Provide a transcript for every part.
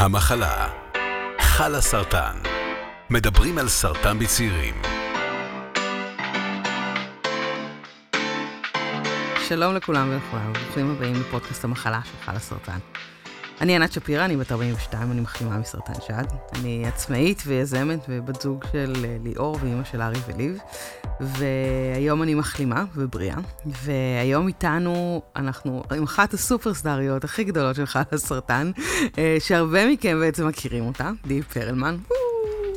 המחלה, חלה סרטן. מדברים על סרטן בצעירים. שלום לכולם ולכולם, ברוכים הבאים לפודקאסט המחלה של חלה סרטן. אני ענת שפירא, אני בת 42, אני מחלימה מסרטן שד. אני עצמאית ויזמת ובת זוג של אה, ליאור ואימא של ארי וליב. והיום אני מחלימה ובריאה. והיום איתנו, אנחנו עם אחת הסופרסטריות הכי גדולות של חלה סרטן, אה, שהרבה מכם בעצם מכירים אותה, די פרלמן.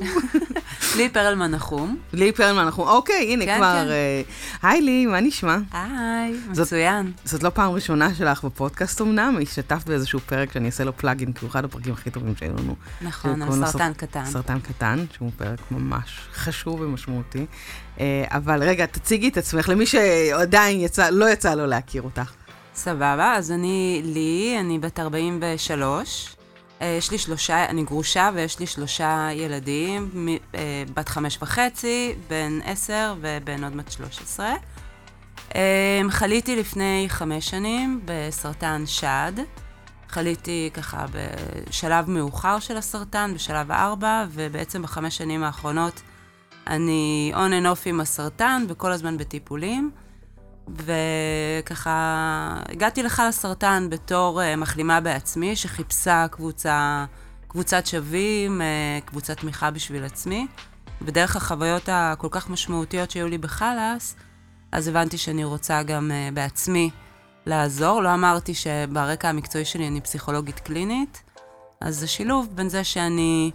לי פרלמן נחום. לי פרלמן נחום, אוקיי, הנה כן, כבר... כן. אה, היי לי, מה נשמע? היי, זאת- מצוין. זאת לא פעם ראשונה שלך בפודקאסט אמנם, השתתפת באיזשהו פרק שאני אעשה לו פלאגין, כי הוא אחד הפרקים הכי טובים שהיו לנו. נכון, על סרטן סרט- קטן. סרטן קטן, שהוא פרק ממש חשוב ומשמעותי. אה, אבל רגע, תציגי את עצמך למי שעדיין יצא, לא יצא לו להכיר אותך. סבבה, אז אני לי, אני בת 43. אה, יש לי שלושה, אני גרושה ויש לי שלושה ילדים, מ- אה, בת חמש וחצי, בן עשר ובן עוד מעט 13. אה, חליתי לפני חמש שנים בסרטן שד. חליתי ככה בשלב מאוחר של הסרטן, בשלב הארבע, ובעצם בחמש שנים האחרונות אני on and off עם הסרטן וכל הזמן בטיפולים. וככה, הגעתי לך לסרטן בתור uh, מחלימה בעצמי, שחיפשה קבוצה, קבוצת שווים, uh, קבוצת תמיכה בשביל עצמי. ודרך החוויות הכל כך משמעותיות שהיו לי בחלאס, אז הבנתי שאני רוצה גם uh, בעצמי לעזור. לא אמרתי שברקע המקצועי שלי אני פסיכולוגית קלינית, אז זה שילוב בין זה שאני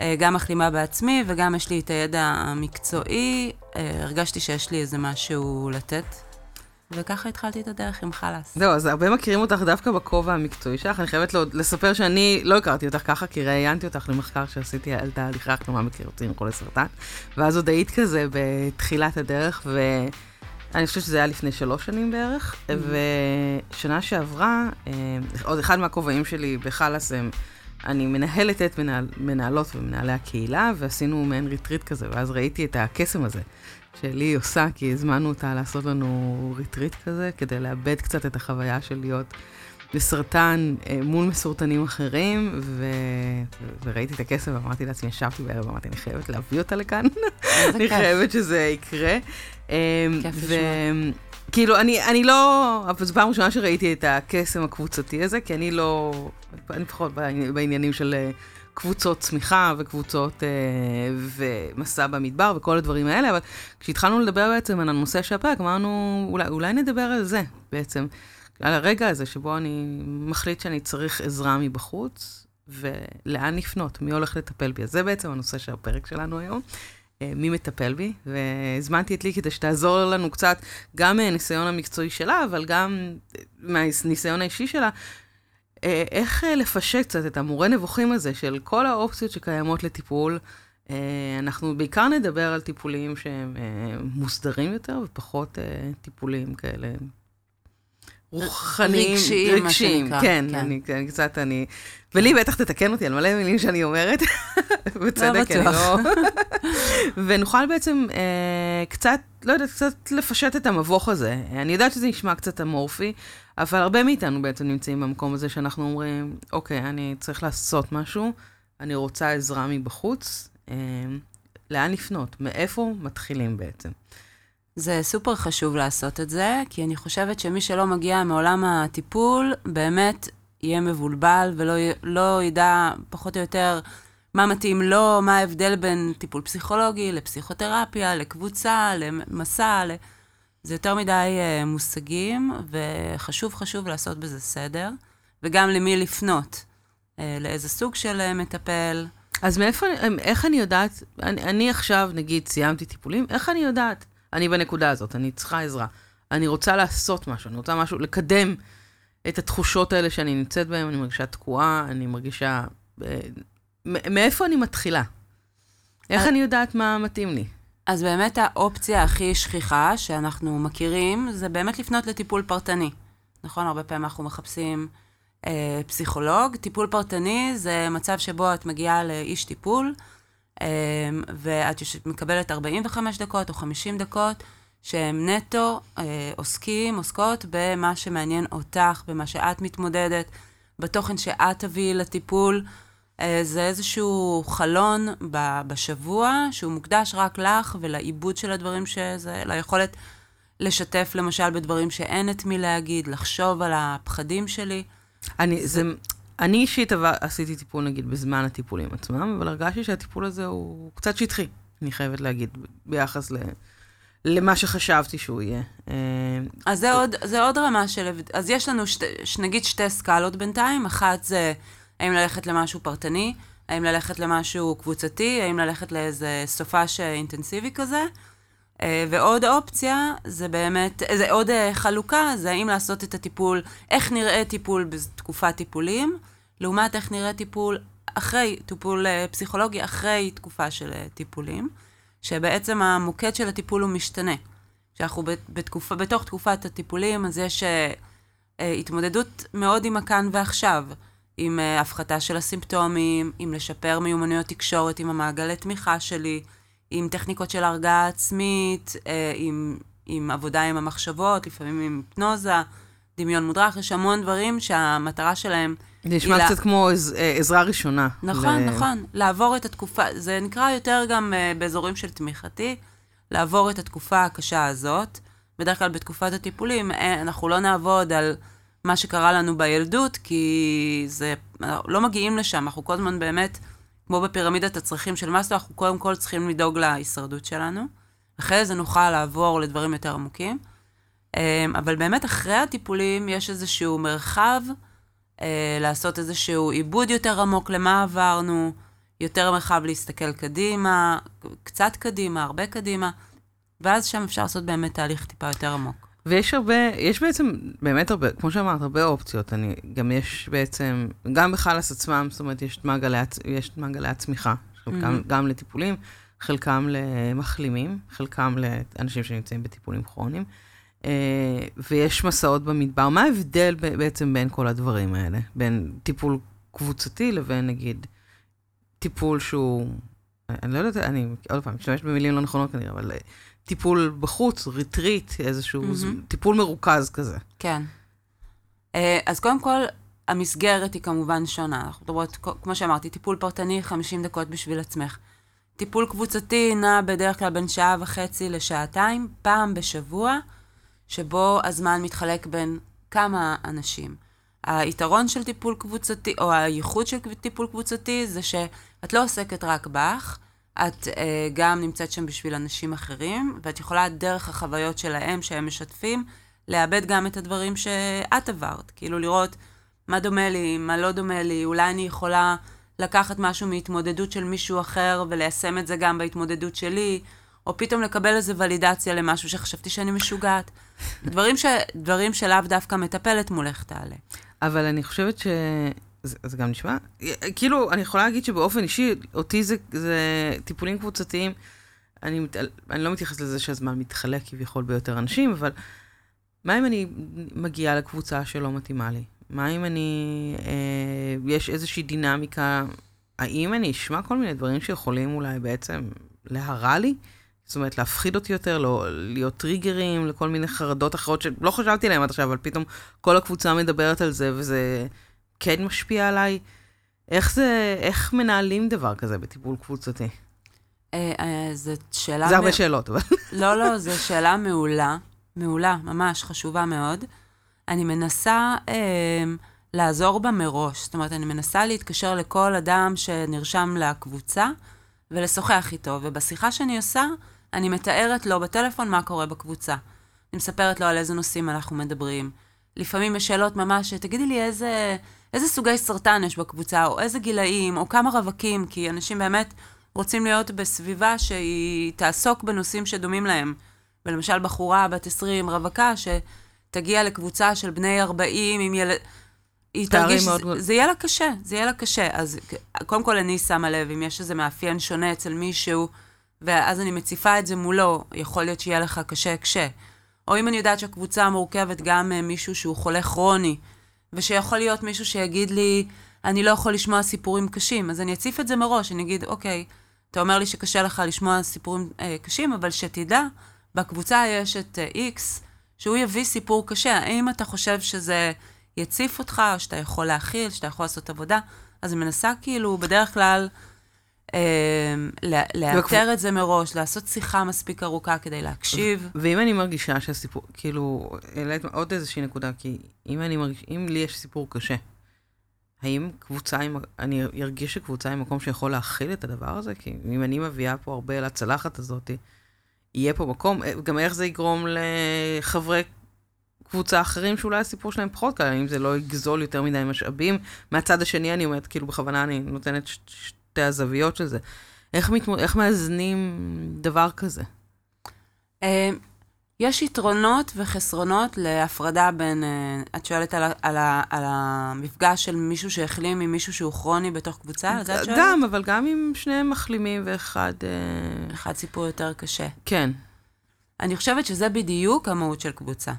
אה, גם מחלימה בעצמי וגם יש לי את הידע המקצועי. אה, הרגשתי שיש לי איזה משהו לתת, וככה התחלתי את הדרך עם חלאס. זהו, אז הרבה מכירים אותך דווקא בכובע המקצועי שלך. אני חייבת לספר שאני לא הכרתי אותך ככה, כי ראיינתי אותך למחקר שעשיתי על תהליכי החלמה בקרב צעירים חולי סרטן. ואז עוד היית כזה בתחילת הדרך, ואני חושבת שזה היה לפני שלוש שנים בערך. ושנה שעברה, אה, עוד אחד מהכובעים שלי בחלאס הם... אני מנהלת את מנהל, מנהלות ומנהלי הקהילה, ועשינו מעין ריטריט כזה, ואז ראיתי את הקסם הזה שלי עושה, כי הזמנו אותה לעשות לנו ריטריט כזה, כדי לאבד קצת את החוויה של להיות בסרטן אה, מול מסורטנים אחרים, ו... וראיתי את הקסם ואמרתי לעצמי, ישבתי בערב, אמרתי, אני חייבת להביא אותה לכאן, אני. חייבת שזה יקרה. כיף ו-. כאילו, אני, אני לא, זו פעם ראשונה שראיתי את הקסם הקבוצתי הזה, כי אני לא, אני פחות בעני- בעניינים של אה, קבוצות צמיחה וקבוצות אה, ומסע במדבר וכל הדברים האלה, אבל כשהתחלנו לדבר בעצם על הנושא של הפרק, אמרנו, אולי, אולי נדבר על זה בעצם, על הרגע הזה שבו אני מחליט שאני צריך עזרה מבחוץ, ולאן לפנות, מי הולך לטפל בי. אז זה בעצם הנושא של הפרק שלנו היום. אה, מי מטפל בי, והזמנתי את לי כדי שתעזור לנו קצת, גם מהניסיון המקצועי שלה, אבל גם אה, מהניסיון האישי שלה, איך אה, לפשט קצת את המורה נבוכים הזה של כל האופציות שקיימות לטיפול. אה, אנחנו בעיקר נדבר על טיפולים שהם אה, מוסדרים יותר, ופחות אה, טיפולים כאלה רוחניים. רגשיים, מה רגשיים, שנקרא, כן, כן. אני אני קצת, אני... ולי בטח תתקן אותי על מלא מילים שאני אומרת, בצדק, אני בטוח. לא... ונוכל בעצם אה, קצת, לא יודעת, קצת לפשט את המבוך הזה. אני יודעת שזה נשמע קצת אמורפי, אבל הרבה מאיתנו בעצם נמצאים במקום הזה שאנחנו אומרים, אוקיי, אני צריך לעשות משהו, אני רוצה עזרה מבחוץ, אה, לאן לפנות? מאיפה מתחילים בעצם? זה סופר חשוב לעשות את זה, כי אני חושבת שמי שלא מגיע מעולם הטיפול, באמת יהיה מבולבל ולא לא ידע פחות או יותר מה מתאים לו, מה ההבדל בין טיפול פסיכולוגי לפסיכותרפיה, לקבוצה, למסע, ל... זה יותר מדי אה, מושגים, וחשוב חשוב לעשות בזה סדר, וגם למי לפנות, אה, לאיזה סוג של אה, מטפל. אז מאיפה, איך אני יודעת, אני, אני עכשיו, נגיד, סיימתי טיפולים, איך אני יודעת? אני בנקודה הזאת, אני צריכה עזרה. אני רוצה לעשות משהו, אני רוצה משהו, לקדם את התחושות האלה שאני נמצאת בהן, אני מרגישה תקועה, אני מרגישה... מאיפה אני מתחילה? איך אני יודעת מה מתאים לי? אז באמת האופציה הכי שכיחה שאנחנו מכירים, זה באמת לפנות לטיפול פרטני. נכון? הרבה פעמים אנחנו מחפשים אה, פסיכולוג. טיפול פרטני זה מצב שבו את מגיעה לאיש טיפול, אה, ואת מקבלת 45 דקות או 50 דקות, שהם נטו אה, עוסקים, עוסקות במה שמעניין אותך, במה שאת מתמודדת, בתוכן שאת תביאי לטיפול. אה, זה איזשהו חלון בשבוע, שהוא מוקדש רק לך ולעיבוד של הדברים שזה, ליכולת לשתף למשל בדברים שאין את מי להגיד, לחשוב על הפחדים שלי. אני, זה, אני אישית עבר, עשיתי טיפול, נגיד, בזמן הטיפולים עצמם, אבל הרגשתי שהטיפול הזה הוא קצת שטחי, אני חייבת להגיד, ביחס ל, למה שחשבתי שהוא יהיה. אה, אז זה עוד, זה עוד רמה של... אז יש לנו, שת, נגיד, שתי סקלות בינתיים. אחת זה האם ללכת למשהו פרטני, האם ללכת למשהו קבוצתי, האם ללכת לאיזה סופש אינטנסיבי כזה. אה, ועוד אופציה, זה באמת, זה עוד אה, חלוקה, זה האם לעשות את הטיפול, איך נראה טיפול בתקופת טיפולים, לעומת איך נראה טיפול אחרי, טיפול אה, פסיכולוגי אחרי תקופה של טיפולים, שבעצם המוקד של הטיפול הוא משתנה. כשאנחנו בתקופה, בתוך תקופת הטיפולים, אז יש התמודדות מאוד עם הכאן ועכשיו, עם הפחתה של הסימפטומים, עם לשפר מיומנויות תקשורת עם המעגלי תמיכה שלי, עם טכניקות של הרגעה עצמית, אה, עם, עם עבודה עם המחשבות, לפעמים עם היפנוזה, דמיון מודרך, יש המון דברים שהמטרה שלהם... נשמע קצת לה... כמו עז, אה, עזרה ראשונה. נכון, ל... נכון. לעבור את התקופה, זה נקרא יותר גם אה, באזורים של תמיכתי, לעבור את התקופה הקשה הזאת. בדרך כלל בתקופת הטיפולים, אנחנו לא נעבוד על מה שקרה לנו בילדות, כי זה, לא מגיעים לשם, אנחנו כל הזמן באמת... כמו בפירמידת הצרכים של מאסלו, אנחנו קודם כל צריכים לדאוג להישרדות שלנו. אחרי זה נוכל לעבור לדברים יותר עמוקים. אמ, אבל באמת אחרי הטיפולים יש איזשהו מרחב אה, לעשות איזשהו עיבוד יותר עמוק למה עברנו, יותר מרחב להסתכל קדימה, קצת קדימה, הרבה קדימה, ואז שם אפשר לעשות באמת תהליך טיפה יותר עמוק. ויש הרבה, יש בעצם באמת הרבה, כמו שאמרת, הרבה אופציות. אני, גם יש בעצם, גם בחלאס עצמם, זאת אומרת, יש מעגלי, יש מעגלי הצמיחה, חלקם mm-hmm. גם לטיפולים, חלקם למחלימים, חלקם לאנשים שנמצאים בטיפולים כרוניים, אה, ויש מסעות במדבר. מה ההבדל בעצם בין כל הדברים האלה? בין טיפול קבוצתי לבין, נגיד, טיפול שהוא, אני לא יודעת, אני עוד פעם, משתמש במילים לא נכונות כנראה, אבל טיפול בחוץ, ריטריט, איזשהו mm-hmm. טיפול מרוכז כזה. כן. אה, אז קודם כל, המסגרת היא כמובן שונה. אנחנו מדברות, כמו שאמרתי, טיפול פרטני, 50 דקות בשביל עצמך. טיפול קבוצתי נע בדרך כלל בין שעה וחצי לשעתיים, פעם בשבוע, שבו הזמן מתחלק בין כמה אנשים. היתרון של טיפול קבוצתי, או הייחוד של טיפול קבוצתי, זה שאת לא עוסקת רק בך, את uh, גם נמצאת שם בשביל אנשים אחרים, ואת יכולה דרך החוויות שלהם, שהם משתפים, לאבד גם את הדברים שאת עברת. כאילו לראות מה דומה לי, מה לא דומה לי, אולי אני יכולה לקחת משהו מהתמודדות של מישהו אחר וליישם את זה גם בהתמודדות שלי, או פתאום לקבל איזו ולידציה למשהו שחשבתי שאני משוגעת. דברים, ש... דברים שלאו דווקא מטפלת מולך תעלה. אבל אני חושבת ש... זה, זה גם נשמע, כאילו, אני יכולה להגיד שבאופן אישי, אותי זה, זה טיפולים קבוצתיים, אני, אני לא מתייחסת לזה שהזמן מתחלק כביכול ביותר אנשים, אבל מה אם אני מגיעה לקבוצה שלא מתאימה לי? מה אם אני, אה, יש איזושהי דינמיקה, האם אני אשמע כל מיני דברים שיכולים אולי בעצם להרע לי? זאת אומרת, להפחיד אותי יותר, לא, להיות טריגרים לכל מיני חרדות אחרות שלא חשבתי עליהן עד עכשיו, אבל פתאום כל הקבוצה מדברת על זה, וזה... כן משפיע עליי? איך זה, איך מנהלים דבר כזה בטיפול קבוצתי? אה, אה, זו שאלה... זה הרבה שאלות, אבל... לא, לא, זו שאלה מעולה, מעולה, ממש חשובה מאוד. אני מנסה אה, לעזור בה מראש. זאת אומרת, אני מנסה להתקשר לכל אדם שנרשם לקבוצה ולשוחח איתו, ובשיחה שאני עושה, אני מתארת לו בטלפון מה קורה בקבוצה. אני מספרת לו על איזה נושאים אנחנו מדברים. לפעמים יש שאלות ממש, תגידי לי איזה, איזה סוגי סרטן יש בקבוצה, או איזה גילאים, או כמה רווקים, כי אנשים באמת רוצים להיות בסביבה שהיא תעסוק בנושאים שדומים להם. ולמשל בחורה בת 20, רווקה, שתגיע לקבוצה של בני 40 עם ילד... היא תרגיש, מאוד... זה, זה יהיה לה קשה, זה יהיה לה קשה. אז קודם כל אני שמה לב, אם יש איזה מאפיין שונה אצל מישהו, ואז אני מציפה את זה מולו, יכול להיות שיהיה לך קשה קשה. או אם אני יודעת שהקבוצה מורכבת גם מישהו שהוא חולה כרוני, ושיכול להיות מישהו שיגיד לי, אני לא יכול לשמוע סיפורים קשים, אז אני אציף את זה מראש, אני אגיד, אוקיי, אתה אומר לי שקשה לך לשמוע סיפורים אה, קשים, אבל שתדע, בקבוצה יש את אה, X, שהוא יביא סיפור קשה. האם אתה חושב שזה יציף אותך, או שאתה יכול להכיל, שאתה יכול לעשות עבודה? אז אני מנסה כאילו, בדרך כלל, אה, לאתר את זה מראש, לעשות שיחה מספיק ארוכה כדי להקשיב. ואם אני מרגישה שהסיפור, כאילו, העלית עוד איזושהי נקודה, כי אם אני מרגיש, אם לי יש סיפור קשה, האם קבוצה, עם, אני ארגיש שקבוצה היא מקום שיכול להכיל את הדבר הזה? כי אם אני מביאה פה הרבה לצלחת הזאת, יהיה פה מקום, אה, גם איך זה יגרום לחברי קבוצה אחרים שאולי הסיפור שלהם פחות קל, אם זה לא יגזול יותר מדי משאבים. מהצד השני, אני אומרת, כאילו, בכוונה אני נותנת ש- שתי הזוויות של זה. איך, מתמו, איך מאזנים דבר כזה? אה, יש יתרונות וחסרונות להפרדה בין, אה, את שואלת על, ה- על, ה- על המפגש של מישהו שהחלים עם מישהו שהוא כרוני בתוך קבוצה? על זה את שואלת? גם, אבל גם אם שניהם מחלימים ואחד... אה, אחד סיפור יותר קשה. כן. אני חושבת שזה בדיוק המהות של קבוצה.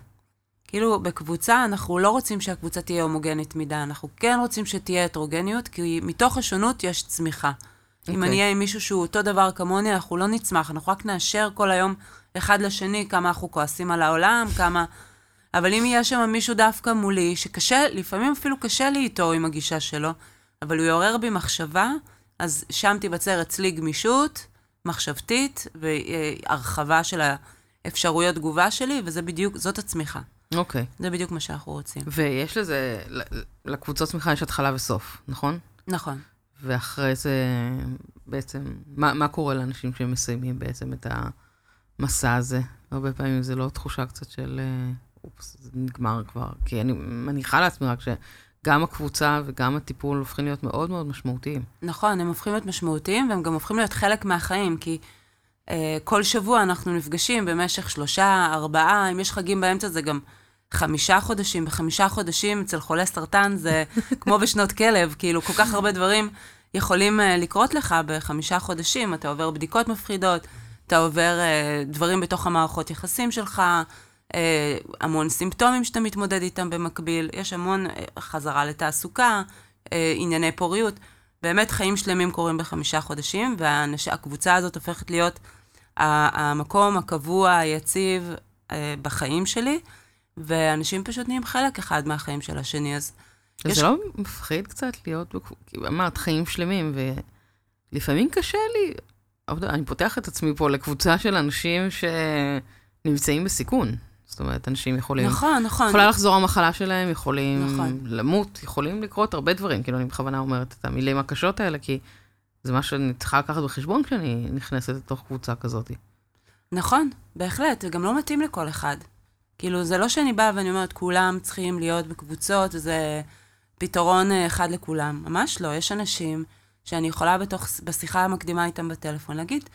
כאילו, בקבוצה אנחנו לא רוצים שהקבוצה תהיה הומוגנית מדי, אנחנו כן רוצים שתהיה הטרוגניות, כי מתוך השונות יש צמיחה. אם אוקיי. אני אהיה עם מישהו שהוא אותו דבר כמוני, אנחנו לא נצמח, אנחנו רק נאשר כל היום אחד לשני כמה אנחנו כועסים על העולם, כמה... אבל אם יהיה שם מישהו דווקא מולי, שקשה, לפעמים אפילו קשה לי איתו עם הגישה שלו, אבל הוא יעורר בי מחשבה, אז שם תיווצר אצלי גמישות מחשבתית והרחבה של האפשרויות תגובה שלי, וזה בדיוק, זאת הצמיחה. אוקיי. זה בדיוק מה שאנחנו רוצים. ויש לזה, לקבוצות צמיחה יש התחלה וסוף, נכון? נכון. ואחרי זה בעצם, מה, מה קורה לאנשים שמסיימים בעצם את המסע הזה? הרבה פעמים זה לא תחושה קצת של, אה, אופס, זה נגמר כבר. כי אני מניחה לעצמי רק שגם הקבוצה וגם הטיפול הופכים להיות מאוד מאוד משמעותיים. נכון, הם הופכים להיות משמעותיים, והם גם הופכים להיות חלק מהחיים, כי כל שבוע אנחנו נפגשים במשך שלושה, ארבעה, אם יש חגים באמצע זה גם חמישה חודשים. בחמישה חודשים אצל חולה סרטן זה כמו בשנות כלב, כאילו כל כך הרבה דברים יכולים אה, לקרות לך בחמישה חודשים. אתה עובר בדיקות מפחידות, אתה עובר אה, דברים בתוך המערכות יחסים שלך, אה, המון סימפטומים שאתה מתמודד איתם במקביל, יש המון אה, חזרה לתעסוקה, אה, ענייני פוריות. באמת חיים שלמים קורים בחמישה חודשים, והקבוצה הזאת הופכת להיות המקום הקבוע, היציב אה, בחיים שלי, ואנשים פשוט נהיים חלק אחד מהחיים של השני, אז אז יש- זה לא מפחיד קצת להיות, כי אמרת, חיים שלמים, ולפעמים קשה לי, אני פותח את עצמי פה לקבוצה של אנשים שנמצאים בסיכון. זאת אומרת, אנשים יכולים... נכון, נכון. יכולה לחזור המחלה שלהם, יכולים נכון. למות, יכולים לקרות הרבה דברים. כאילו, אני בכוונה אומרת את המילים הקשות האלה, כי זה מה שאני צריכה לקחת בחשבון כשאני נכנסת לתוך קבוצה כזאת. נכון, בהחלט, זה גם לא מתאים לכל אחד. כאילו, זה לא שאני באה ואני אומרת, כולם צריכים להיות בקבוצות, וזה פתרון אה, אחד לכולם. ממש לא, יש אנשים שאני יכולה בתוך, בשיחה המקדימה איתם בטלפון להגיד,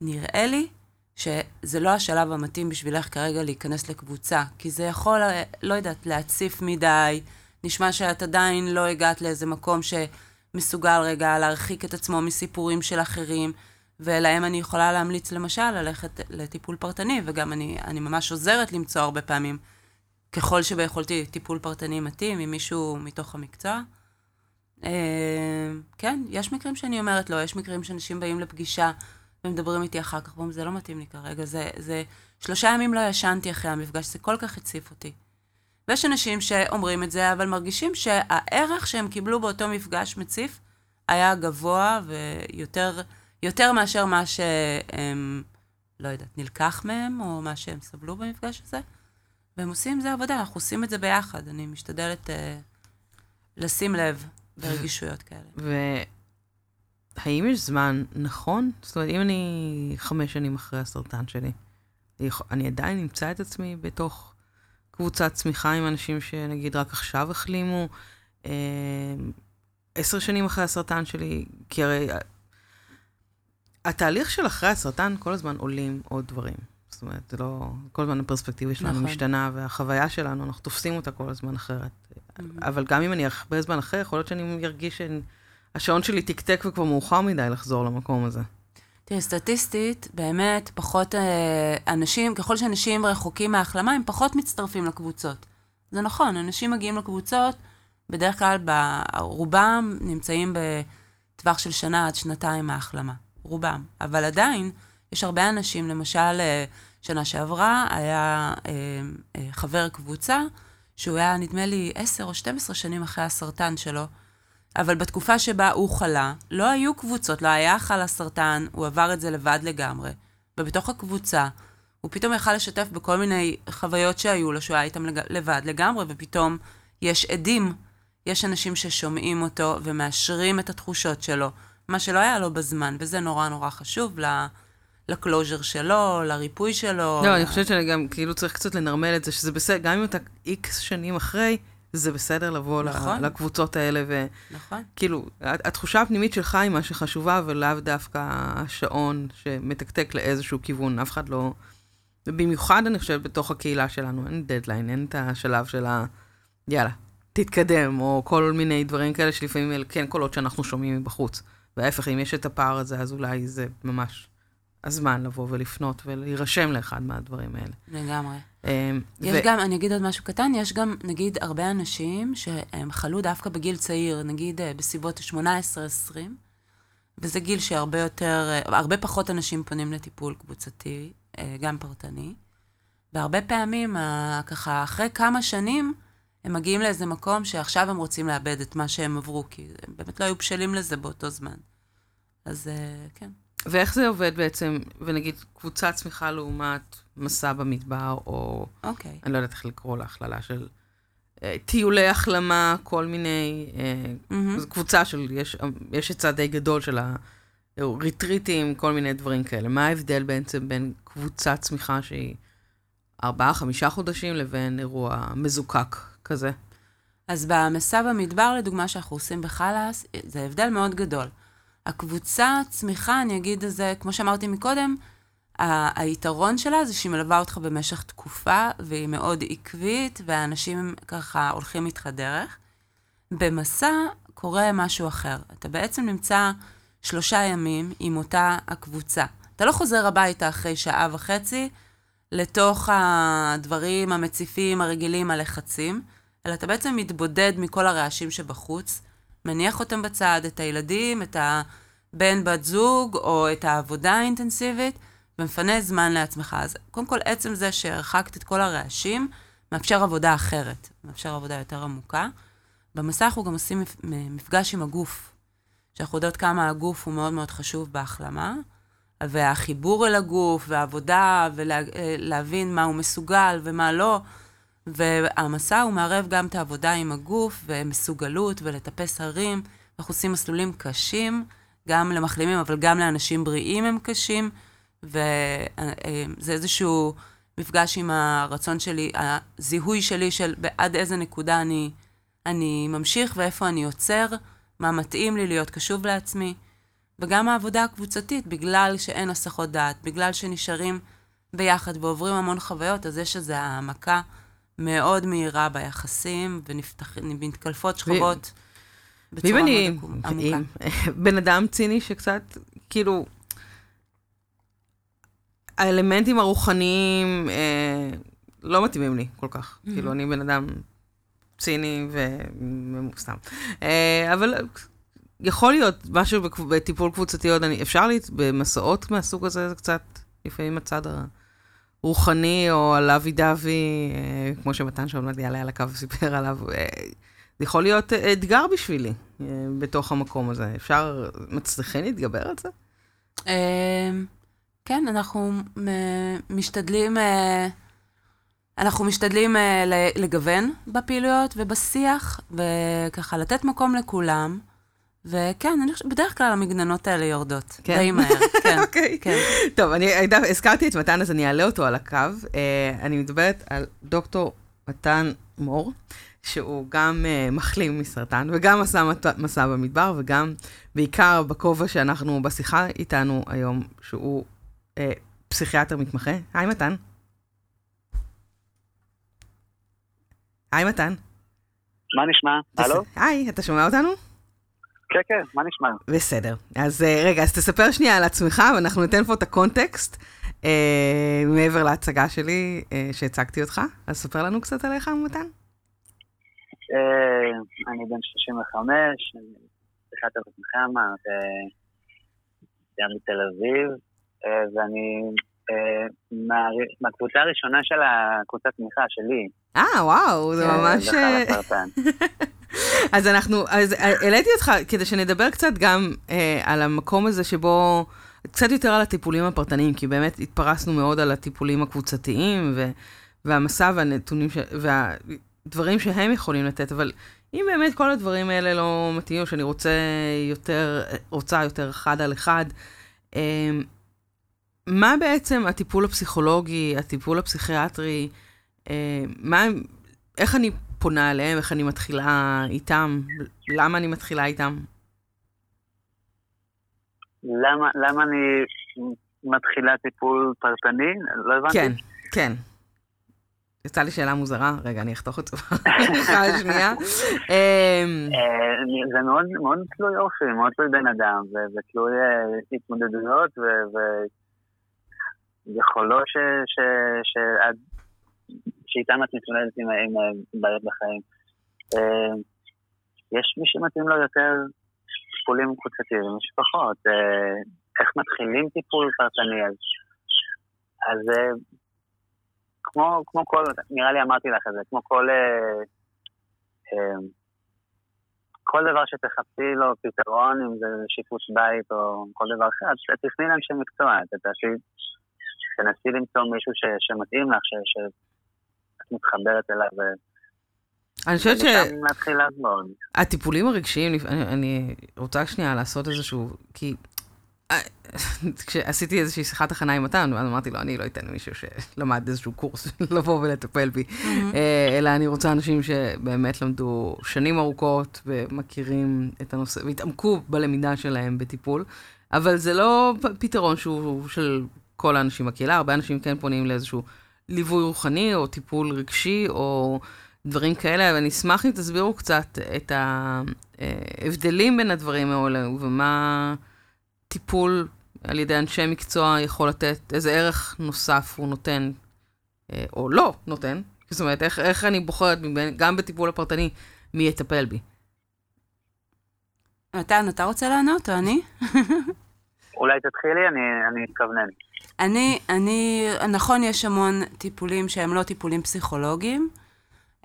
נראה לי שזה לא השלב המתאים בשבילך כרגע להיכנס לקבוצה, כי זה יכול, אה, לא יודעת, להציף מדי, נשמע שאת עדיין לא הגעת לאיזה מקום שמסוגל רגע להרחיק את עצמו מסיפורים של אחרים, ולהם אני יכולה להמליץ למשל ללכת לטיפול פרטני, וגם אני, אני ממש עוזרת למצוא הרבה פעמים, ככל שביכולתי, טיפול פרטני מתאים עם מישהו מתוך המקצוע. אה, כן, יש מקרים שאני אומרת לא, יש מקרים שאנשים באים לפגישה ומדברים איתי אחר כך, ואומרים, זה לא מתאים לי כרגע, זה, זה... שלושה ימים לא ישנתי אחרי המפגש, זה כל כך הציף אותי. ויש אנשים שאומרים את זה, אבל מרגישים שהערך שהם קיבלו באותו מפגש מציף היה גבוה ויותר יותר מאשר מה שהם, לא יודעת, נלקח מהם, או מה שהם סבלו במפגש הזה. והם עושים עם זה עבודה, אנחנו עושים את זה ביחד. אני משתדלת אה, לשים לב ברגישויות כאלה. והאם יש זמן נכון? זאת אומרת, אם אני חמש שנים אחרי הסרטן שלי, אני עדיין אמצא את עצמי בתוך קבוצת צמיחה עם אנשים שנגיד רק עכשיו החלימו, אה, עשר שנים אחרי הסרטן שלי, כי הרי ה- התהליך של אחרי הסרטן, כל הזמן עולים עוד דברים. זאת אומרת, זה לא... כל הזמן הפרספקטיבה שלנו נכון. משתנה, והחוויה שלנו, אנחנו תופסים אותה כל הזמן אחרת. מהמם. אבל גם אם אני הרבה זמן אחרי, יכול להיות שאני ארגיש שהשעון שלי תקתק וכבר מאוחר מדי לחזור למקום הזה. תראי, סטטיסטית, באמת, פחות אה, אנשים, ככל שאנשים רחוקים מההחלמה, הם פחות מצטרפים לקבוצות. זה נכון, אנשים מגיעים לקבוצות, בדרך כלל ב- רובם נמצאים בטווח של שנה עד שנתיים מההחלמה. רובם. אבל עדיין, יש הרבה אנשים, למשל, אה, שנה שעברה היה אה, אה, חבר קבוצה, שהוא היה, נדמה לי, 10 או 12 שנים אחרי הסרטן שלו, אבל בתקופה שבה הוא חלה, לא היו קבוצות, לא היה חלה סרטן, הוא עבר את זה לבד לגמרי. ובתוך הקבוצה, הוא פתאום יכל לשתף בכל מיני חוויות שהיו לו, שהוא היה איתם לג... לבד לגמרי, ופתאום יש עדים, יש אנשים ששומעים אותו ומאשרים את התחושות שלו, מה שלא היה לו בזמן, וזה נורא נורא חשוב לקלוז'ר שלו, לריפוי שלו. לא, ל... אני חושבת שאני גם כאילו צריך קצת לנרמל את זה, שזה בסדר, גם אם אתה איקס שנים אחרי, זה בסדר לבוא נכון. לקבוצות האלה, ו... נכון. כאילו, התחושה הפנימית שלך היא מה שחשובה, ולאו דווקא השעון שמתקתק לאיזשהו כיוון, אף אחד לא... ובמיוחד, אני חושבת, בתוך הקהילה שלנו, אין דדליין, אין את השלב של ה... יאללה, תתקדם, או כל מיני דברים כאלה שלפעמים אלה כן קולות שאנחנו שומעים מבחוץ. וההפך, אם יש את הפער הזה, אז אולי זה ממש הזמן לבוא ולפנות ולהירשם לאחד מהדברים האלה. לגמרי. אמ, יש ו... גם, אני אגיד עוד משהו קטן, יש גם, נגיד, הרבה אנשים שהם חלו דווקא בגיל צעיר, נגיד אה, בסביבות 18-20, וזה גיל שהרבה יותר, אה, הרבה פחות אנשים פונים לטיפול קבוצתי, אה, גם פרטני. והרבה פעמים, ככה, אחרי כמה שנים, הם מגיעים לאיזה מקום שעכשיו הם רוצים לאבד את מה שהם עברו, כי הם באמת לא היו בשלים לזה באותו זמן. אז כן. ואיך זה עובד בעצם, ונגיד קבוצת צמיחה לעומת מסע במדבר, או... אוקיי. Okay. אני לא יודעת איך לקרוא להכללה של אה, טיולי החלמה, כל מיני... אה, mm-hmm. זו קבוצה של, יש, יש היצע די גדול של הריטריטים, כל מיני דברים כאלה. מה ההבדל בעצם בין קבוצת צמיחה שהיא ארבעה, חמישה חודשים, לבין אירוע מזוקק כזה? אז במסע במדבר, לדוגמה, שאנחנו עושים בחלאס, זה הבדל מאוד גדול. הקבוצה צמיחה, אני אגיד את זה, כמו שאמרתי מקודם, היתרון שלה זה שהיא מלווה אותך במשך תקופה, והיא מאוד עקבית, והאנשים ככה הולכים איתך דרך. במסע קורה משהו אחר. אתה בעצם נמצא שלושה ימים עם אותה הקבוצה. אתה לא חוזר הביתה אחרי שעה וחצי לתוך הדברים המציפים, הרגילים, הלחצים, אלא אתה בעצם מתבודד מכל הרעשים שבחוץ, מניח אותם בצד, את הילדים, את הבן בת זוג, או את העבודה האינטנסיבית, ומפנה זמן לעצמך. אז קודם כל, עצם זה שהרחקת את כל הרעשים, מאפשר עבודה אחרת, מאפשר עבודה יותר עמוקה. במסע אנחנו גם עושים מפגש עם הגוף, שאנחנו יודעות כמה הגוף הוא מאוד מאוד חשוב בהחלמה, והחיבור אל הגוף, והעבודה, ולהבין מה הוא מסוגל ומה לא. והמסע הוא מערב גם את העבודה עם הגוף, ומסוגלות, ולטפס הרים. אנחנו עושים מסלולים קשים, גם למחלימים, אבל גם לאנשים בריאים הם קשים, וזה איזשהו מפגש עם הרצון שלי, הזיהוי שלי של עד איזה נקודה אני, אני ממשיך ואיפה אני עוצר, מה מתאים לי להיות קשוב לעצמי, וגם העבודה הקבוצתית, בגלל שאין הסחות דעת, בגלל שנשארים ביחד ועוברים המון חוויות, אז יש איזו העמקה. מאוד מהירה ביחסים, ומתקלפות שכבות בצורה מאוד עמוקה. בן אדם ציני שקצת, כאילו, האלמנטים הרוחניים אה, לא מתאימים לי כל כך. Mm-hmm. כאילו, אני בן אדם ציני ומוסתם. אה, אבל יכול להיות משהו בטיפול קבוצתי עוד, אני, אפשר לי, במסעות מהסוג הזה, זה קצת, לפעמים הצד ה... רוחני, או על אבי דבי, אה, כמו שמתן שעוד מעט יעלה על הקו וסיפר עליו, אה, זה יכול להיות אתגר בשבילי אה, בתוך המקום הזה. אפשר, מצליחים להתגבר על זה? כן, אנחנו משתדלים, אנחנו משתדלים לגוון בפעילויות ובשיח, וככה לתת מקום לכולם. וכן, אני חושבת, בדרך כלל המגננות האלה יורדות. כן? די מהר, כן. אוקיי. כן. טוב, אני הזכרתי את מתן, אז אני אעלה אותו על הקו. Uh, אני מדברת על דוקטור מתן מור, שהוא גם uh, מחלים מסרטן, וגם עשה מסע במדבר, וגם, בעיקר בכובע שאנחנו בשיחה איתנו היום, שהוא uh, פסיכיאטר מתמחה. היי, מתן. היי, מתן. מה נשמע? הלו? היי, אתה שומע אותנו? כן, כן, מה נשמע? בסדר. אז אה, רגע, אז תספר שנייה על עצמך, ואנחנו ניתן פה את הקונטקסט, אה, מעבר להצגה שלי, אה, שהצגתי אותך. אז ספר לנו קצת עליך, מתן. אה, אני בן 35, שיחת עצמך אמרת, גם בתל אביב, אה, ואני אה, מהקבוצה הראשונה של הקבוצת תמיכה שלי. אה, וואו, זה כן, ממש... אז אנחנו, אז העליתי אותך כדי שנדבר קצת גם אה, על המקום הזה שבו, קצת יותר על הטיפולים הפרטניים, כי באמת התפרסנו מאוד על הטיפולים הקבוצתיים, ו, והמסע והנתונים, ש, והדברים שהם יכולים לתת, אבל אם באמת כל הדברים האלה לא מתאימים, שאני רוצה יותר, רוצה יותר אחד על אחד, אה, מה בעצם הטיפול הפסיכולוגי, הטיפול הפסיכיאטרי, אה, מה, איך אני פונה אליהם, איך אני מתחילה איתם, למה אני מתחילה איתם? למה, למה אני מתחילה טיפול פרטני? לא הבנתי. כן, כן. יצאה לי שאלה מוזרה, רגע, אני אחתוך את זה שנייה. אמ, אה, זה מאוד, מאוד תלוי אופי, מאוד תלוי בן אדם, ותלוי אה, התמודדויות ויכולות שאיתם את מתמודדת עם, עם בעיות בחיים. אה, יש מי שמתאים לו יותר טיפולים קבוצתיים ויש פחות. אה, איך מתחילים טיפול פרטני? אז, אז אה, כמו, כמו כל, נראה לי אמרתי לך את זה, כמו כל... כל דבר שתחפשי לו פתרון, אם זה שיפוץ בית או כל דבר אחר, אז תפני לאנשי מקצוע, תנסי למצוא מישהו ש, שמתאים לך, ש, מתחברת אליו. אני חושבת שהטיפולים הרגשיים, אני, אני רוצה שנייה לעשות איזשהו, כי אה, כשעשיתי איזושהי שיחת הכנה עם מתן, אז אמרתי לו, אני לא אתן מישהו שלמד איזשהו קורס לבוא ולטפל בי, אה, אלא אני רוצה אנשים שבאמת למדו שנים ארוכות ומכירים את הנושא, והתעמקו בלמידה שלהם בטיפול, אבל זה לא פתרון שהוא של כל האנשים בקהילה, הרבה אנשים כן פונים לאיזשהו... ליווי רוחני או טיפול רגשי או דברים כאלה, ואני אשמח אם תסבירו קצת את ההבדלים בין הדברים האלה ומה טיפול על ידי אנשי מקצוע יכול לתת, איזה ערך נוסף הוא נותן אה, או לא נותן. זאת אומרת, איך, איך אני בוחרת גם בטיפול הפרטני מי יטפל בי. מתן, אתה רוצה לענות או אני? אולי תתחילי, אני, אני אתכוונן. אני, אני, נכון, יש המון טיפולים שהם לא טיפולים פסיכולוגיים.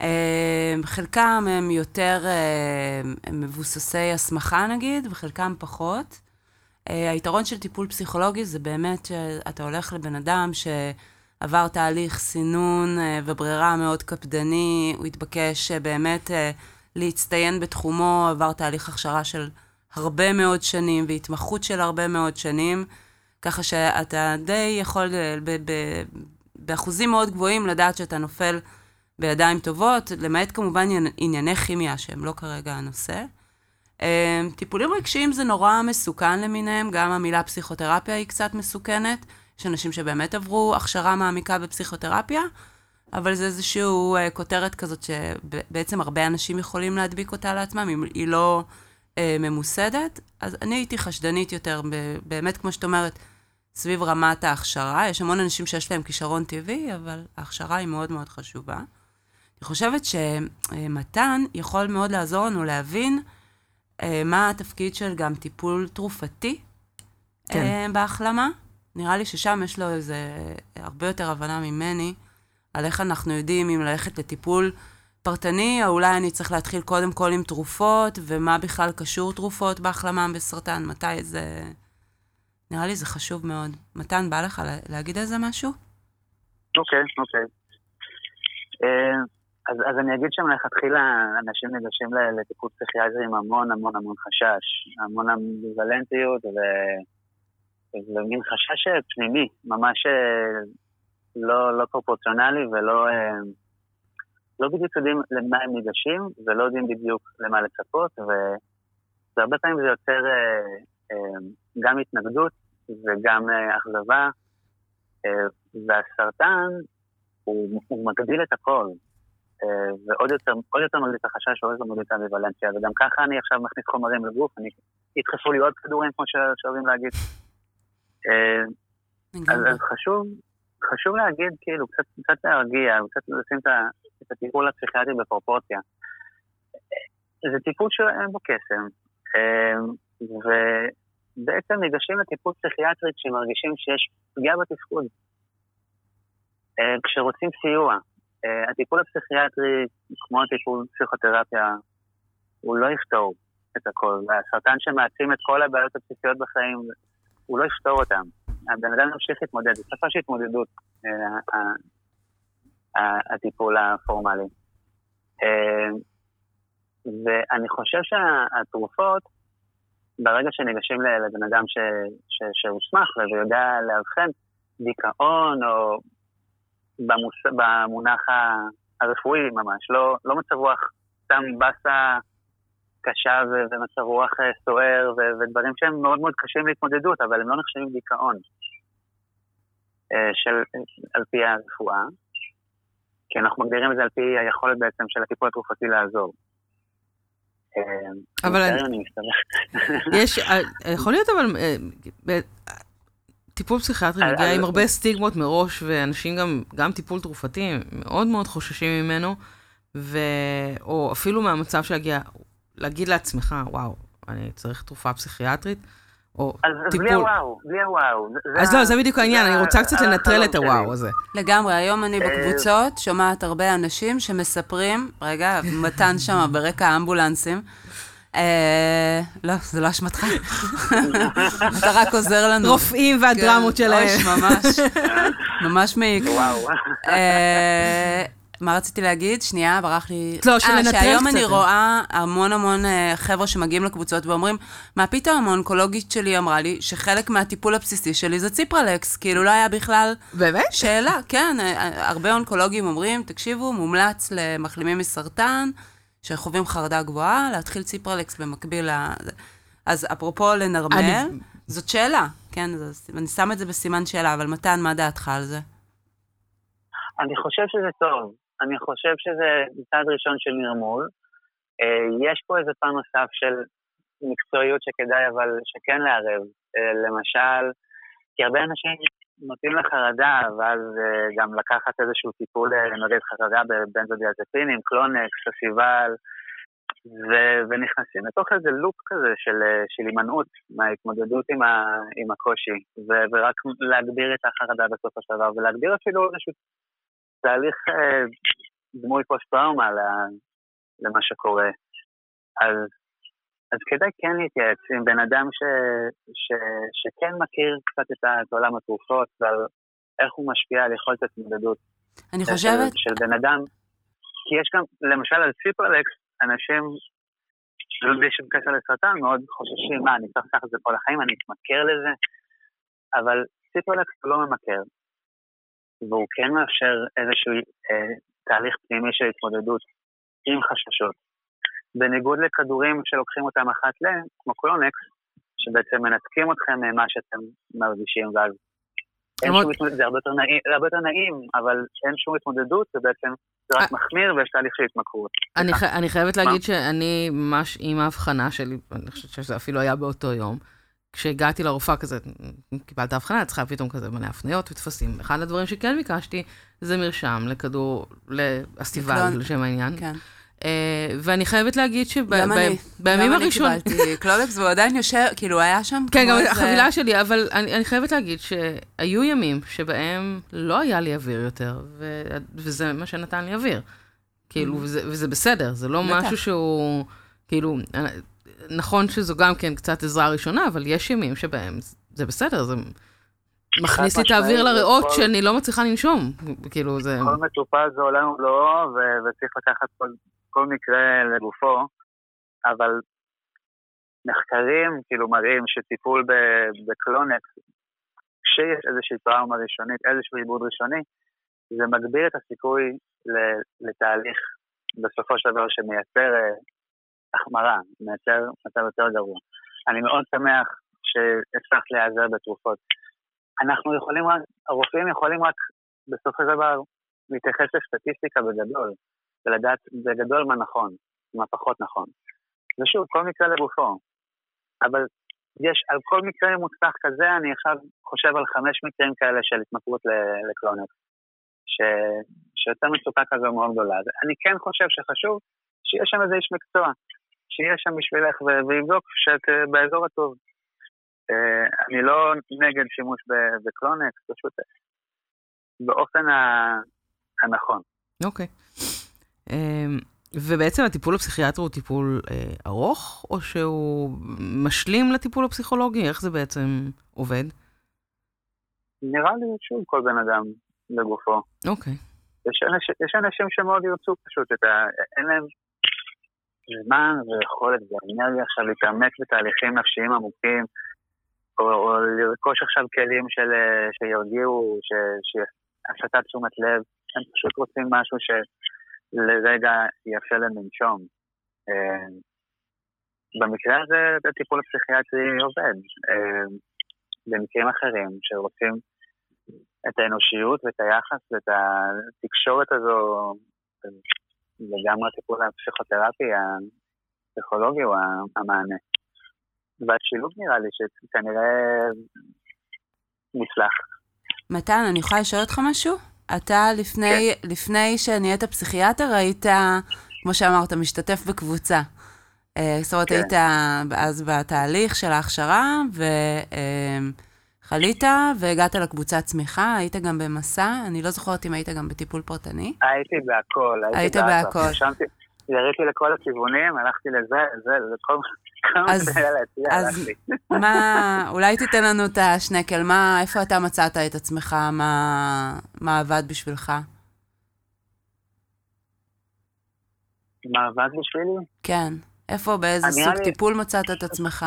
אה, חלקם הם יותר אה, הם מבוססי הסמכה נגיד, וחלקם פחות. אה, היתרון של טיפול פסיכולוגי זה באמת שאתה הולך לבן אדם שעבר תהליך סינון וברירה מאוד קפדני, הוא התבקש באמת להצטיין בתחומו, עבר תהליך הכשרה של הרבה מאוד שנים והתמחות של הרבה מאוד שנים. ככה שאתה די יכול אה, ב- ב- באחוזים מאוד גבוהים לדעת שאתה נופל בידיים טובות, למעט כמובן ענייני כימיה שהם לא כרגע הנושא. אה, טיפולים רגשיים זה נורא מסוכן למיניהם, גם המילה פסיכותרפיה היא קצת מסוכנת. יש אנשים שבאמת עברו הכשרה מעמיקה בפסיכותרפיה, אבל זה איזושהי אה, כותרת כזאת שבעצם הרבה אנשים יכולים להדביק אותה לעצמם, אם היא לא אה, ממוסדת. אז אני הייתי חשדנית יותר, באמת, כמו שאת אומרת, סביב רמת ההכשרה. יש המון אנשים שיש להם כישרון טבעי, אבל ההכשרה היא מאוד מאוד חשובה. אני חושבת שמתן יכול מאוד לעזור לנו להבין אה, מה התפקיד של גם טיפול תרופתי כן. אה, בהחלמה. נראה לי ששם יש לו איזה הרבה יותר הבנה ממני על איך אנחנו יודעים אם ללכת לטיפול פרטני, או אולי אני צריך להתחיל קודם כל עם תרופות, ומה בכלל קשור תרופות בהחלמה בסרטן, מתי זה... נראה לי זה חשוב מאוד. מתן, בא לך להגיד על זה משהו? אוקיי, אוקיי. אה, אז, אז אני אגיד שמלכתחילה אנשים ניגשים לטיפול פסיכיאטרי עם המון המון המון חשש, המון אמביוולנטיות ו... ומין חשש פנימי, ממש אה, לא, לא פרופורציונלי ולא אה, לא בדיוק יודעים למה הם ניגשים ולא יודעים בדיוק למה לצפות והרבה פעמים זה יוצר גם התנגדות וגם אה, אכזבה, אה, והסרטן הוא, הוא מגדיל את הכל, אה, ועוד יותר, יותר מגדיל את החשש, ועוד יותר מגדיל את האמביוולנציה, וגם ככה אני עכשיו מכניס חומרים לגוף, אני, ידחפו לי עוד כדורים, כמו שאוהבים להגיד. אז, אז חשוב, חשוב להגיד, כאילו, קצת, קצת להרגיע, קצת לשים את הטיפול הפסיכיאטרי בפרופורציה. זה טיפול שאין בו קסם, בעצם ניגשים לטיפול פסיכיאטרי כשמרגישים שיש פגיעה בתפקוד. אה, כשרוצים סיוע, אה, הטיפול הפסיכיאטרי, כמו הטיפול פסיכותרפיה, הוא לא יפתור את הכל. והסרטן שמעצים את כל הבעיות הבסיסיות בחיים, הוא לא יפתור אותם. הבן אדם ימשיך להתמודד, זה שפה של התמודדות, הטיפול הפורמלי. ואני חושב שהתרופות, ברגע שניגשים לבן אדם שהוסמך ויודע לאבחן דיכאון או במוס, במונח הרפואי ממש, לא, לא מצב רוח סתם באסה קשה ומצב רוח אה, סוער ודברים שהם מאוד מאוד קשים להתמודדות, אבל הם לא נחשבים דיכאון אה, של, על פי הרפואה, כי אנחנו מגדירים את זה על פי היכולת בעצם של הטיפול התרופתי לעזור. אה, אבל אני... יש, יכול להיות אבל, טיפול פסיכיאטרי מגיע עם הרבה סטיגמות מראש, ואנשים גם, גם טיפול תרופתי, מאוד מאוד חוששים ממנו, ו... או אפילו מהמצב שיגיע, להגיד לעצמך, וואו, אני צריך תרופה פסיכיאטרית, או אז טיפול... בלי הוואו, בלי הוואו. אז לא, זה בדיוק העניין, אני רוצה קצת לנטרל את הוואו הזה. לגמרי, היום אני בקבוצות שומעת הרבה אנשים שמספרים, רגע, מתן שם ברקע האמבולנסים, אה, לא, זה לא אשמתך. אתה רק עוזר לנו. רופאים והדרמות כן, שלהם. ממש, ממש מעיק. וואו. מה רציתי להגיד? שנייה, ברח לי... לא, שננטרל אה, שהיום קצת. אני רואה המון המון אה, חבר'ה שמגיעים לקבוצות ואומרים, מה פתאום, האונקולוגית שלי אמרה לי שחלק מהטיפול הבסיסי שלי זה ציפרלקס, כאילו לא היה בכלל באמת? שאלה, כן, אה, הרבה אונקולוגים אומרים, תקשיבו, מומלץ למחלימים מסרטן, שחווים חרדה גבוהה, להתחיל ציפרלקס במקביל ל... אז אפרופו לנרמל, אני- זאת שאלה, כן, זה- אני שם את זה בסימן שאלה, אבל מתן, מה דעתך על זה? אני חושב שזה טוב. אני חושב שזה צעד ראשון של נרמול. אה, יש פה איזה פן נוסף של מקצועיות שכדאי אבל שכן לערב. אה, למשל, כי הרבה אנשים נוטים לחרדה, ואז אה, גם לקחת איזשהו טיפול אה, נוגד חרדה בבנזודיאזפינים, קלונקס, סוסיבל, ו- ונכנסים לתוך איזה לופ כזה של, של הימנעות מההתמודדות עם, ה- עם הקושי, ורק להגביר את החרדה בסופו של דבר, ולהגביר אפילו איזשהו תהליך אה, דמוי פוסט-טראומה למה שקורה. אז, אז כדאי כן להתייעץ עם בן אדם ש, ש, שכן מכיר קצת את, עולם התרופות ועל איך הוא משפיע על יכולת התמודדות. אני חושבת, של בן אדם. כי יש גם, למשל על ציפרלקס, אנשים, בלי שום קשר לסרטן, מאוד חוששים, מה, אני צריך לקחת את זה כל החיים, אני אתמכר לזה? אבל ציפרלקס הוא לא ממכר, והוא כן מאפשר איזשהו אה, תהליך פנימי של התמודדות עם חששות. בניגוד לכדורים שלוקחים אותם אחת ל, כמו קלונקס, שבעצם מנתקים אתכם ממה שאתם מרגישים, ואז אין שום התמודדות, זה הרבה יותר נעים, זה הרבה יותר נעים, אבל אין שום התמודדות, ובעצם זה רק אה. מחמיר ויש תהליך של התמכרות. אני. ח... אני חייבת להגיד שאני ממש עם ההבחנה שלי, אני חושבת שזה אפילו היה באותו יום, כשהגעתי לרופאה כזה, קיבלת הבחנה, את צריכה פתאום כזה מלא הפניות וטפסים. אחד הדברים שכן ביקשתי זה מרשם לכדור, לאסטיבל. לשם העניין. כן. אה, ואני חייבת להגיד גם אני, שבימים גם אני הראשונים... קיבלתי קלונקס, והוא עדיין יושב, כאילו, היה שם כן, גם איזה- החבילה שלי, אבל אני, אני חייבת להגיד שהיו ימים שבהם לא היה לי אוויר יותר, ו, וזה מה שנתן לי אוויר. כאילו, וזה, וזה בסדר, זה לא Mm-hmm. משהו שהוא, כאילו, נכון שזו גם כן קצת עזרה ראשונה, אבל יש ימים שבהם זה בסדר, זה מכניס לי את האוויר לריאות כל- שאני לא מצליחה לנשום. כאילו, זה... כל מטופל זה עולם ומלואו, ו- וצריך לקחת כל, כל מקרה לגופו, אבל מחקרים כאילו מראים שטיפול ב- בקלונקס, כשיש איזושהי טראומה ראשונית, איזשהו עיבוד ראשוני, זה מגביר את הסיכוי ל- לתהליך בסופו של דבר שמייצר אה, החמרה, מייצר מצב יותר גרוע. אני מאוד שמח שהצלחת להיעזר בתרופות. אנחנו יכולים רק, הרופאים יכולים רק בסופו של דבר להתייחס לסטטיסטיקה בגדול, ולדעת בגדול מה נכון, מה פחות נכון. ושוב, כל מקרה לגופו. אבל יש, על כל מקרה מוצלח כזה, אני עכשיו חושב על חמש מקרים כאלה של התמכרות ל- לקלונקס, ש... שיוצא מצוקה כזו מאוד גדולה. אני כן חושב שחשוב שיהיה שם איזה איש מקצוע, שיהיה שם בשבילך ויבדוק שאת אה, באזור הטוב. אה, אני לא נגד שימוש בקלונקס, פשוט באופן הנכון. אוקיי. אמ, ובעצם הטיפול הפסיכיאטרי הוא טיפול אה, ארוך, או שהוא משלים לטיפול הפסיכולוגי? איך זה בעצם עובד? נראה לי, שוב, כל בן אדם לגופו. אוקיי. יש, אנש, יש אנשים שמאוד ירצו פשוט את ה... אין להם זמן ויכולת ואנרגיה עכשיו להתעמק בתהליכים נפשיים עמוקים, או, או לרכוש עכשיו כלים של, שירגיעו, שהסטת תשומת לב. הם פשוט רוצים משהו שלרגע יפה להם לנשום. אה, במקרה הזה הטיפול הפסיכיאטרי עובד. אה, במקרים אחרים שרוצים את האנושיות ואת היחס ואת התקשורת הזו, וגם הטיפול הפסיכותרפי הפסיכולוגי הוא המענה. והשילוב נראה לי שכנראה מוצלח. מתן, אני יכולה לשאול אותך משהו? אתה לפני, כן. לפני שנהיית פסיכיאטר היית, כמו שאמרת, משתתף בקבוצה. אה, זאת אומרת, כן. היית אז בתהליך של ההכשרה, ו... חלית והגעת לקבוצת צמיחה, היית גם במסע, אני לא זוכרת אם היית גם בטיפול פרטני. הייתי בהכל, הייתי בהכל. יריתי לכל הכיוונים, הלכתי לזה, לזה, לכל מה שהיה להציע, הלכתי. אז מה, אולי תיתן לנו את השנקל, מה, איפה אתה מצאת את עצמך, מה, מה עבד בשבילך? מה עבד בשבילי? כן. איפה, באיזה סוג לי... טיפול מצאת את עצמך,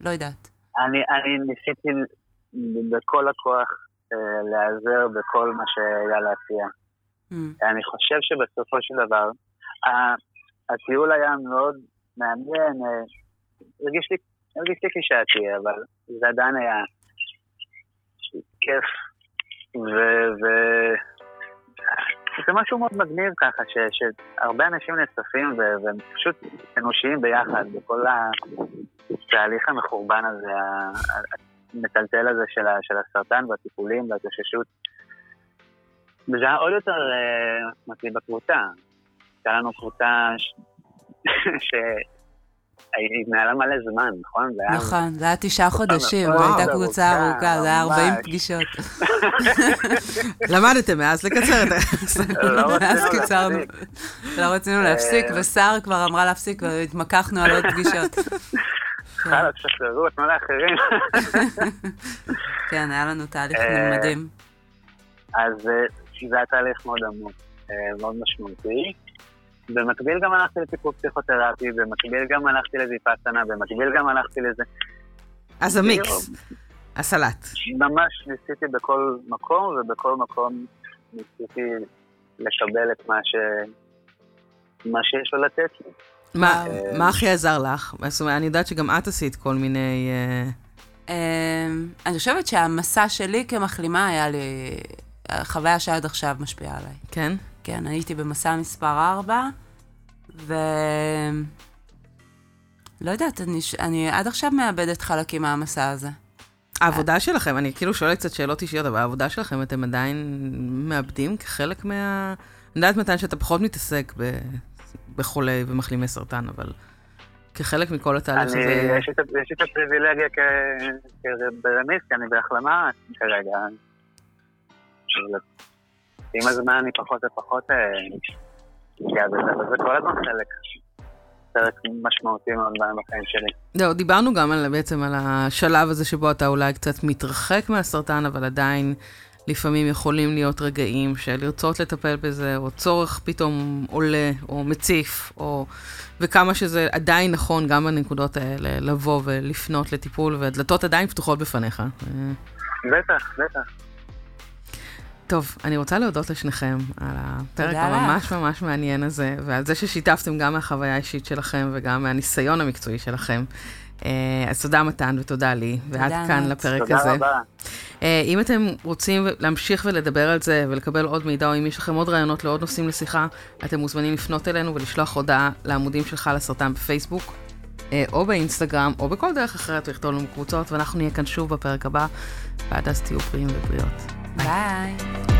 לא יודעת. אני, אני ניסיתי בכל הכוח אה, להיעזר בכל מה שהיה להציע. Mm. אני חושב שבסופו של דבר, הטיול היה מאוד מעניין, אה, הרגיש לי, הרגיש לי כשעתי, אבל זה עדיין היה כיף, ו... ו... זה משהו מאוד מגניב ככה, ש, שהרבה אנשים נחשפים והם פשוט אנושיים ביחד, בכל התהליך המחורבן הזה, המטלטל הזה של, של הסרטן והטיפולים וההתאוששות. וזה היה עוד יותר uh, מתאים בקבוצה. הייתה לנו קבוצה ש... התנהלה מלא זמן, נכון? נכון, זה היה תשעה חודשים, זו הייתה קבוצה ארוכה, זה היה 40 פגישות. למדתם מאז לקצר את ה... לא מאז קיצרנו. לא רצינו להפסיק, אה. ושר כבר אמרה להפסיק, והתמקחנו על עוד פגישות. חלאס, תשחררו את מלא אחרים. כן, היה לנו תהליך אה, מדהים. אז אה, זה היה תהליך מאוד עמוק, מאוד משמעותי. במקביל גם הלכתי לטיפול פסיכותרפי, במקביל גם הלכתי לוויפאסנה, במקביל גם הלכתי לזה. אז המיקס, הסלט. ממש ניסיתי בכל מקום, ובכל מקום ניסיתי לקבל את מה, ש... מה שיש לו לתת לי. מה, אה, מה הכי עזר לך? זאת אומרת, אני יודעת שגם את עשית כל מיני... אה, אמ, אני חושבת שהמסע שלי כמחלימה היה לי... חוויה שעד עכשיו משפיעה עליי. כן? כן, הייתי במסע מספר 4, ו... לא יודעת, אני, אני עד עכשיו מאבדת חלקים מהמסע הזה. העבודה שלכם, אני כאילו שואלת קצת שאלות אישיות, אבל העבודה שלכם, אתם עדיין מאבדים כחלק מה... אני יודעת מתן שאתה פחות מתעסק ב... בחולי ומחלימי סרטן, אבל כחלק מכל התהליך הזה... יש לי את הפריבילגיה כברמיסט, כי אני בהחלמה כרגע. עם הזמן אני פחות ופחות אגיע אה, בזה, אבל זה כל הזמן חלק. פרק משמעותי מאוד בחיים שלי. דיברנו גם על, בעצם על השלב הזה שבו אתה אולי קצת מתרחק מהסרטן, אבל עדיין לפעמים יכולים להיות רגעים של לרצות לטפל בזה, או צורך פתאום עולה, או מציף, או... וכמה שזה עדיין נכון גם בנקודות האלה, לבוא ולפנות לטיפול, והדלתות עדיין פתוחות בפניך. בטח, בטח. טוב, אני רוצה להודות לשניכם על הפרק הממש ממש מעניין הזה, ועל זה ששיתפתם גם מהחוויה האישית שלכם וגם מהניסיון המקצועי שלכם. אה, אז תודה מתן ותודה לי, ועד כאן לפרק תודה הזה. תודה רבה. אה, אם אתם רוצים להמשיך ולדבר על זה ולקבל עוד מידע, או אם יש לכם עוד רעיונות לעוד נושאים לשיחה, אתם מוזמנים לפנות אלינו ולשלוח הודעה לעמודים שלך לסרטן בפייסבוק, אה, או באינסטגרם, או בכל דרך אחרת לכתוב לנו קבוצות, ואנחנו נהיה כאן שוב בפרק הבא, ועד אז תהיו בריאים ובריאות. ביי.